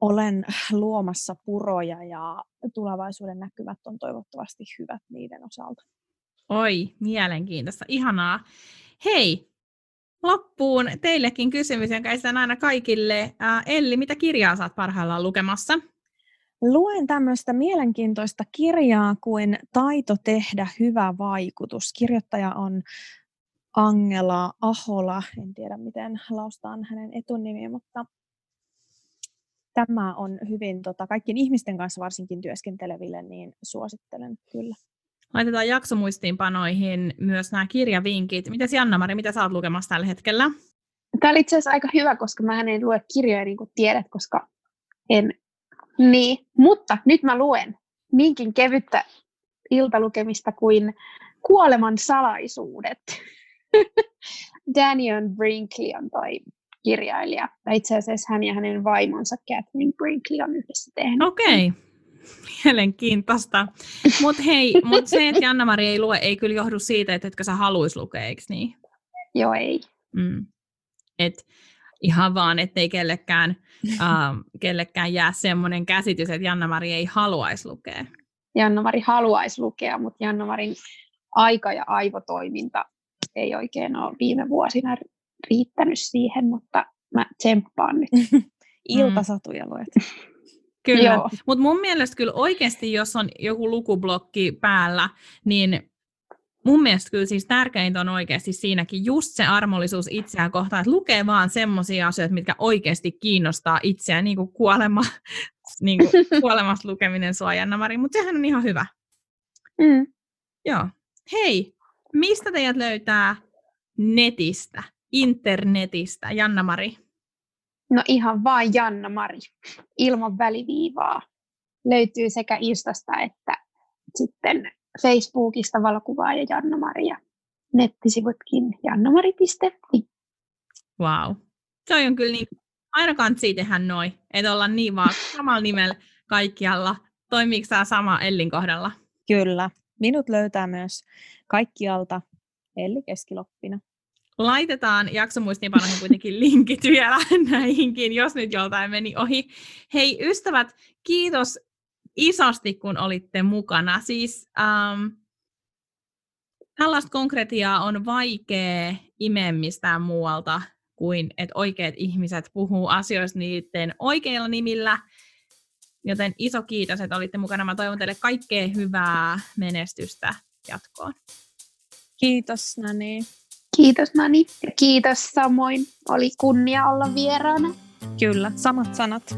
olen luomassa puroja ja tulevaisuuden näkymät on toivottavasti hyvät niiden osalta. Oi, mielenkiintoista, ihanaa. Hei, loppuun teillekin kysymys, jonka esitän aina kaikille. Ää, Elli, mitä kirjaa saat parhaillaan lukemassa? Luen tämmöistä mielenkiintoista kirjaa kuin Taito tehdä hyvä vaikutus. Kirjoittaja on Angela Ahola, en tiedä miten laustaan hänen etunimi, mutta tämä on hyvin tota, kaikkien ihmisten kanssa varsinkin työskenteleville, niin suosittelen kyllä. Laitetaan jaksomuistiinpanoihin myös nämä kirjavinkit. Mitäs Janna-Mari, mitä sä oot lukemassa tällä hetkellä? Tämä oli itse asiassa aika hyvä, koska mä en lue kirjoja niin kuin tiedät, koska en. Niin, mutta nyt mä luen niinkin kevyttä iltalukemista kuin Kuoleman salaisuudet. Daniel Brinkley on toi kirjailija. Itse asiassa hän ja hänen vaimonsa Catherine Brinkley on yhdessä tehnyt. Okei. Okay. Mielenkiintoista. Mutta hei, mut se, että Janna-Mari ei lue, ei kyllä johdu siitä, että etkö sä haluaisi lukea, eikö niin? Joo, ei. Mm. Et ihan vaan, ettei kellekään, ähm, kellekään jää semmoinen käsitys, että Janna-Mari ei haluaisi lukea. Janna-Mari haluaisi lukea, mutta Janna-Marin aika ja aivotoiminta ei oikein ole viime vuosina riittänyt siihen, mutta mä tsemppaan nyt. Iltasatuja luet. Kyllä, mutta mun mielestä kyllä oikeasti, jos on joku lukublokki päällä, niin mun mielestä kyllä siis tärkeintä on oikeasti siinäkin just se armollisuus itseään kohtaan, että lukee vaan semmoisia asioita, mitkä oikeasti kiinnostaa itseään, niin kuin kuolema, niin kuin kuolemasta lukeminen sua, Janna-Mari, mutta sehän on ihan hyvä. Mm. Joo. Hei, mistä teidät löytää netistä, internetistä, Janna-Mari? No ihan vain Janna-Mari, ilman väliviivaa. Löytyy sekä Instasta että sitten Facebookista valokuvaa ja Janna-Mari ja nettisivutkin jannamari.fi. Wow. Se on kyllä niin, aina kantsii tehdä noin, että olla niin vaan samalla nimellä kaikkialla. Toimiiko tämä sama Ellin kohdalla? Kyllä. Minut löytää myös kaikkialta Elli Keskiloppina. Laitetaan jaksomuistiinpanoihin kuitenkin linkit vielä näihinkin, jos nyt joltain meni ohi. Hei ystävät, kiitos isosti, kun olitte mukana. Siis ähm, tällaista konkretiaa on vaikea imeä mistään muualta kuin, että oikeat ihmiset puhuu asioista niiden oikeilla nimillä. Joten iso kiitos, että olitte mukana. Mä toivon teille kaikkea hyvää menestystä jatkoon. Kiitos Nani. Kiitos Nani ja kiitos samoin. Oli kunnia olla vieraana. Kyllä, samat sanat.